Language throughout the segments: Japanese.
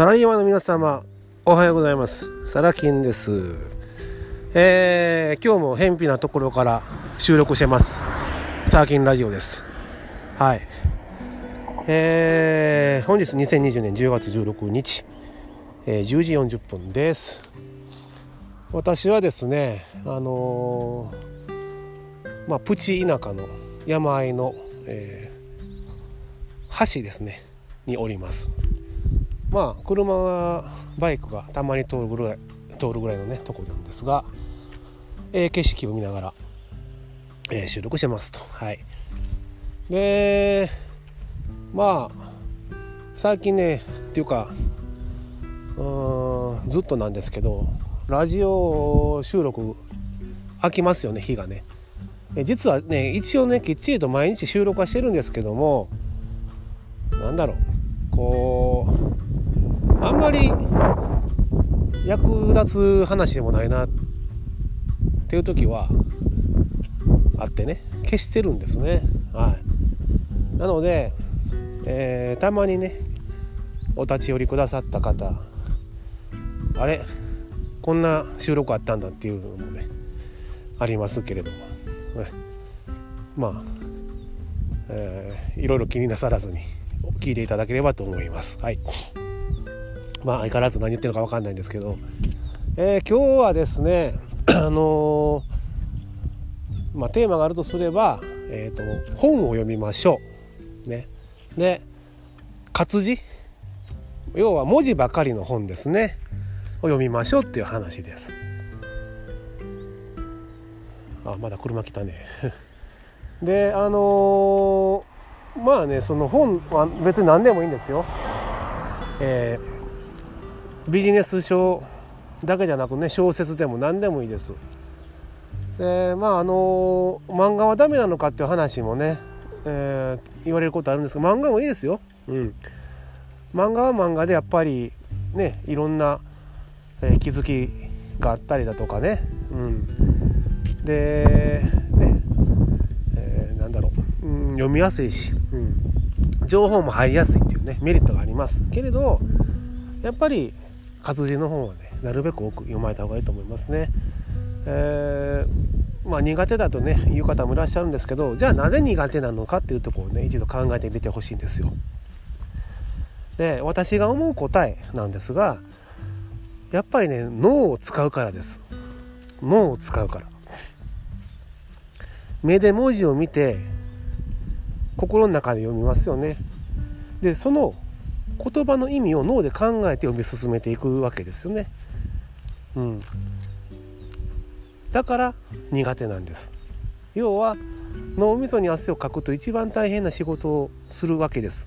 サラリーマンの皆様、おはようございます。サラキンです。えー、今日も偏僻なところから収録してます。サーキンラジオです。はい。えー、本日2020年10月16日、えー、10時40分です。私はですね、あのー、まあ、プチ田舎の山あいの、えー、橋ですね、におります。まあ車はバイクがたまに通るぐらい通るぐらいのねとこなんですが、えー、景色を見ながら、えー、収録してますと。はい。でまあ最近ねっていうかうんずっとなんですけどラジオ収録飽きますよね日がね。実はね一応ねきっちりと毎日収録はしてるんですけどもなんだろうこうあんまり役立つ話でもないなっていう時はあってね。消してるんですね。はい。なので、えー、たまにねお立ち寄りくださった方あれこんな収録あったんだっていうのもねありますけれども、ね、まあ、えー、いろいろ気になさらずに聞いていただければと思います。はい。まあ相変わらず何言ってるか分かんないんですけど、えー、今日はですね あのー、まあ、テーマがあるとすれば、えーと、本を読みましょう。ね、で活字？要は文字ばかりの本ですねを読みましょうっていう話です。あまだ車来たね。であのー、まあねその本は別に何でもいいんですよ。えービジネス書だけじゃなくね小説でも何でもいいです。でまああの漫画はダメなのかっていう話もね、えー、言われることあるんですけど漫画もいいですよ。うん、漫画は漫画でやっぱりねいろんな、えー、気づきがあったりだとかね。うん、でね、えー、なんだろう、うん、読みやすいし、うん、情報も入りやすいっていうねメリットがありますけれどやっぱり活字の本はねなるべく多く読まれた方がいいと思いますね。えー、まあ、苦手だとね言う方もいらっしゃるんですけどじゃあなぜ苦手なのかっていうところをね一度考えてみてほしいんですよ。で私が思う答えなんですがやっぱりね脳を使うからです。脳を使うから。目で文字を見て心の中で読みますよね。でその言葉の意味を脳で考えて読み進めていくわけですよね。うん、だから苦手なんです。要は脳みそに汗をかくと一番大変な仕事をするわけです。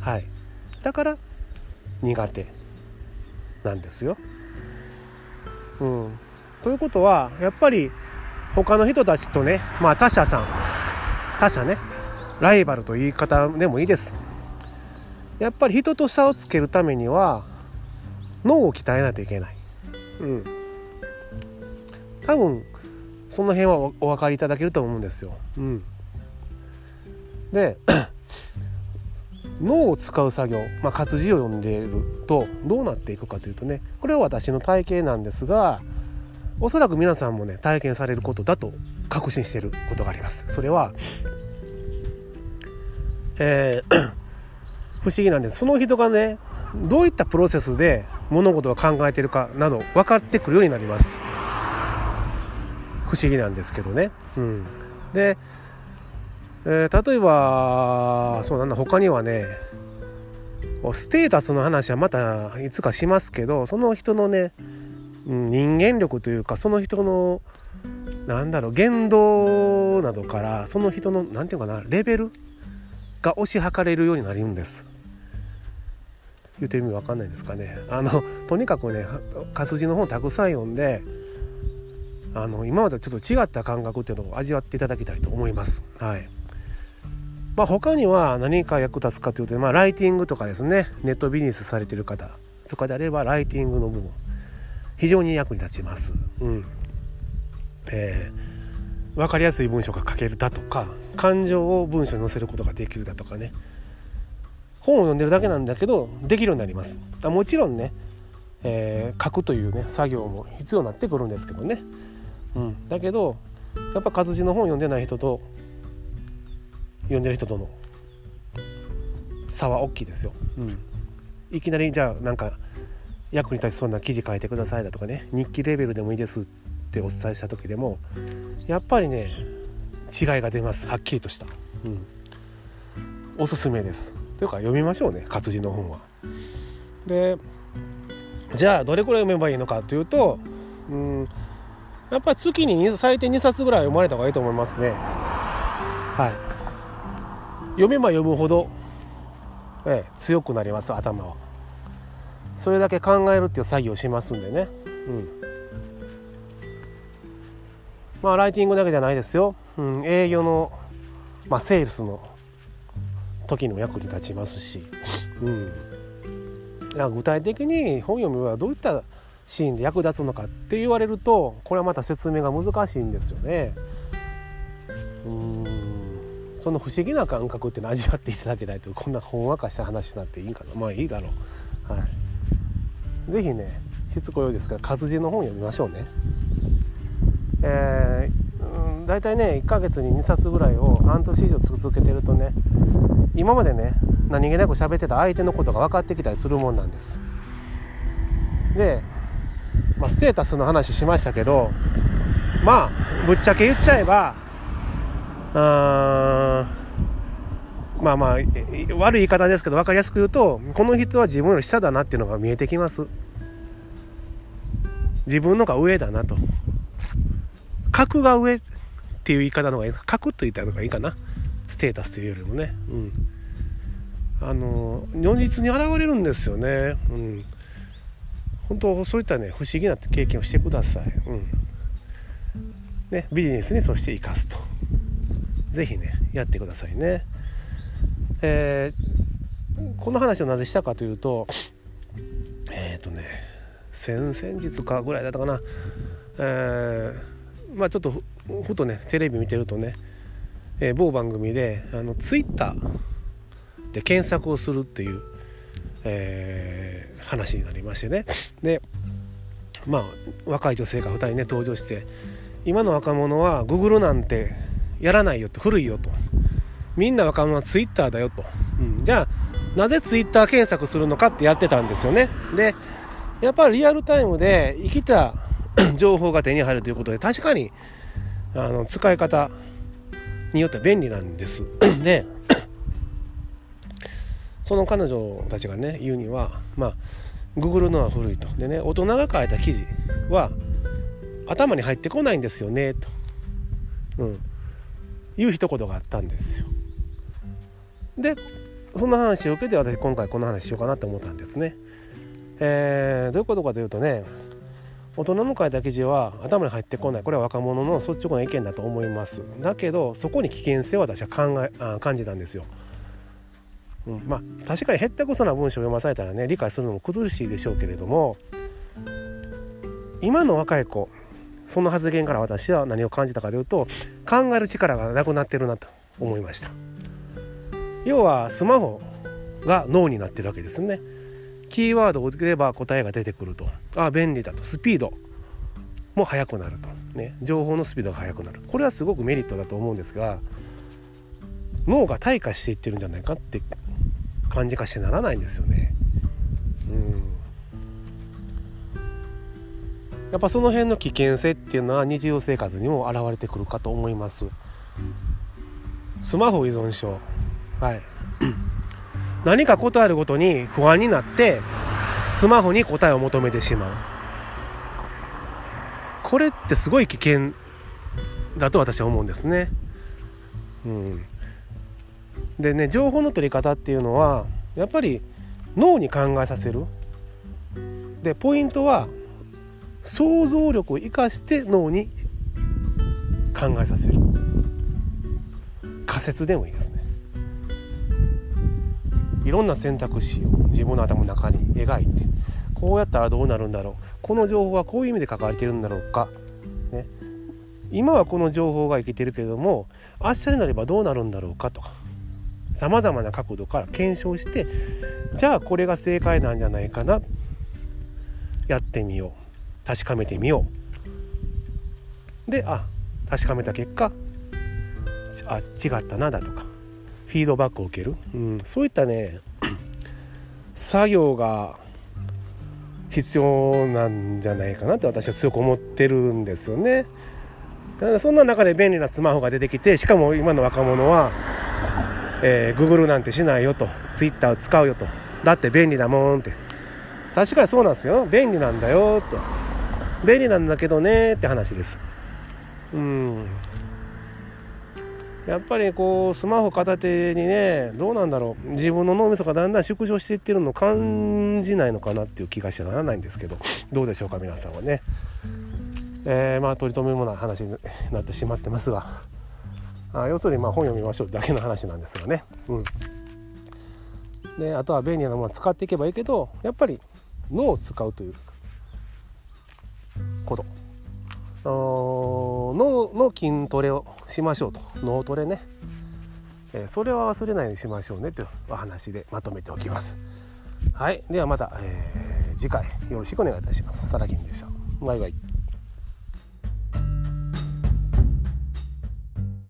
はい。だから苦手なんですよ。うん。ということはやっぱり他の人たちとねまあ他者さん他者ねライバルという言い方でもいいです。やっぱり人と差をつけるためには脳を鍛えないといけない。うん。多分その辺はお分かりいただけると思うんですよ。うん。で 脳を使う作業、まあ、活字を読んでいるとどうなっていくかというとねこれは私の体験なんですがおそらく皆さんもね体験されることだと確信していることがあります。それは、えー不思議なんですその人がねどういったプロセスで物事を考えてるかなど分かってくるようになります。不思議なんですけどね、うん、で、えー、例えばそうなんだ他にはねステータスの話はまたいつかしますけどその人のね人間力というかその人のなんだろう言動などからその人の何て言うかなレベルが推し量れるようになるんです。言うてる意味わかんないですかね。あのとにかくね活字の本たくさん読んであの今までちょっと違った感覚っていうのを味わっていただきたいと思います。はい。まあ他には何か役立つかというと、まあ、ライティングとかですね。ネットビジネスされてる方。とかであればライティングの部分非常に役に立ちます。うん。えー、分かりやすい文章が書けるだとか感情を文章に載せることができるだとかね。本を読んでるだけなんだけどできるようになります。もちろんね、えー、書くというね作業も必要になってくるんですけどね、うん、だけどやっぱ活字の本読んでない人と読んでる人との差は大きいですよ、うん、いきなりじゃあなんか役に立ちそうな記事書いてくださいだとかね日記レベルでもいいですってお伝えした時でもやっぱりね違いが出ます。はっきりとした、うん、おすすめです。というか読みましょうね活字の本は。でじゃあどれくらい読めばいいのかというとうんやっぱり月に最低2冊ぐらい読まれた方がいいと思いますね。はい。読めば読むほど、ええ、強くなります頭は。それだけ考えるっていう作業をしますんでね。うん。まあライティングだけじゃないですよ、うん、営業の、まあ、セールスの時にも役に立ちますし、うん、いや具体的に本読みはどういったシーンで役立つのかって言われるとこれはまた説明が難しいんですよね。うんその不思議な感覚っていうのを味わっていただけないとこんなほんわかした話になっていいんかなまあいいだろう。はい、ぜひねしつこいようですから活字の本読みましょうね。えー、うん、大体ね1ヶ月に2冊ぐらいを半年以上続けてるとね今までね何気なく喋ってた相手のことが分かってきたりするもんなんです。でまあ、ステータスの話しましたけどまあぶっちゃけ言っちゃえばあまあまあ悪い言い方ですけど分かりやすく言うとこの人は自分より下だなっていうのが見えてきます。自分のが上だなと。格が上っていう言い方の方がいい格と言ったのがいいかな。ステータスというよりもね。うん。あの如実に現れるんですよね。うん。本当そういったね不思議な経験をしてください、うん。ね、ビジネスにそして生かすと。是非ねやってくださいね。えー、この話をなぜしたかというとえっ、ー、とね先々日かぐらいだったかな。えー、まあちょっとふとねテレビ見てるとね、えー、某番組であのツイッターで検索をするっていうえー、話になりましてね。でまあ若い女性が2人ね登場して今の若者は Google なんてやらないよと古いよと。みんな若者は Twitter だよと、うん、じゃあなぜ Twitter 検索するのかってやってたんですよね。でやっぱりリアルタイムで生きた 情報が手に入るということで確かにあの使い方によっては便利なんです。で その彼女たちがね言うにはまあググるのは古いと。でね大人が書いた記事は頭に入ってこないんですよねと、うん、いう一言があったんですよ。でその話を受けて私今回この話しようかなと思ったんですね。えー、どういうことかというとね大人の書いた記事は頭に入ってこない。これは若者の率直な意見だと思います。だけどそこに危険性を私は考えあ感じたんですよ。うん、まあ確かにへったくそな文章を読まされたらね理解するのも苦しいでしょうけれども今の若い子その発言から私は何を感じたかというと考える力がなくなってるなと思いました。要はスマホが脳になってるわけですね。キーワードを打てば答えが出てくるとああ便利だとスピードも速くなるとね情報のスピードが速くなるこれはすごくメリットだと思うんですが脳が退化していってるんじゃないかって感じかしてならないんですよね。うんやっぱその辺の危険性っていうのは日常生活にも現れてくるかと思います。スマホ依存症。はい。何かことあるごとに不安になってスマホに答えを求めてしまう。これってすごい危険だと私は思うんですね。うん。でね情報の取り方っていうのはやっぱり脳に考えさせるでポイントは想像力を生かして脳に考えさせる仮説でもいいですねいろんな選択肢を自分の頭の中に描いてこうやったらどうなるんだろう。この情報はこういう意味で書かれてるんだろうか、ね、今はこの情報が生きてるけれども明日になればどうなるんだろうかとか。さまざまな角度から検証してじゃあこれが正解なんじゃないかな。やってみよう。確かめてみよう。であ確かめた結果あ違ったなだとか。フィードバックを受ける、うん、そういったね作業が必要なんじゃないかなって私は強く思ってるんですよね。ただそんな中で便利なスマホが出てきてしかも今の若者は、えー、Google なんてしないよと Twitter を使うよとだって便利だもんって。確かにそうなんですよ。便利なんだよと。便利なんだけどねって話です。うん。やっぱりこうスマホ片手にねどうなんだろう自分の脳みそがだんだん縮小していってるのを感じないのかなっていう気がしてならないんですけどどうでしょうか皆さんはね。えー、まあ取り留めもない話になってしまってますがあ要するにまあ本読みましょうだけの話なんですがね。うん、であとは便利なものを使っていけばいいけどやっぱり脳を使うということ。脳の筋トレをしましょうと。脳トレね、えー、それは忘れないようにしましょうねというお話でまとめておきます。はい。ではまた、えー、次回よろしくお願いいたします。サラギンでした。バイバイ。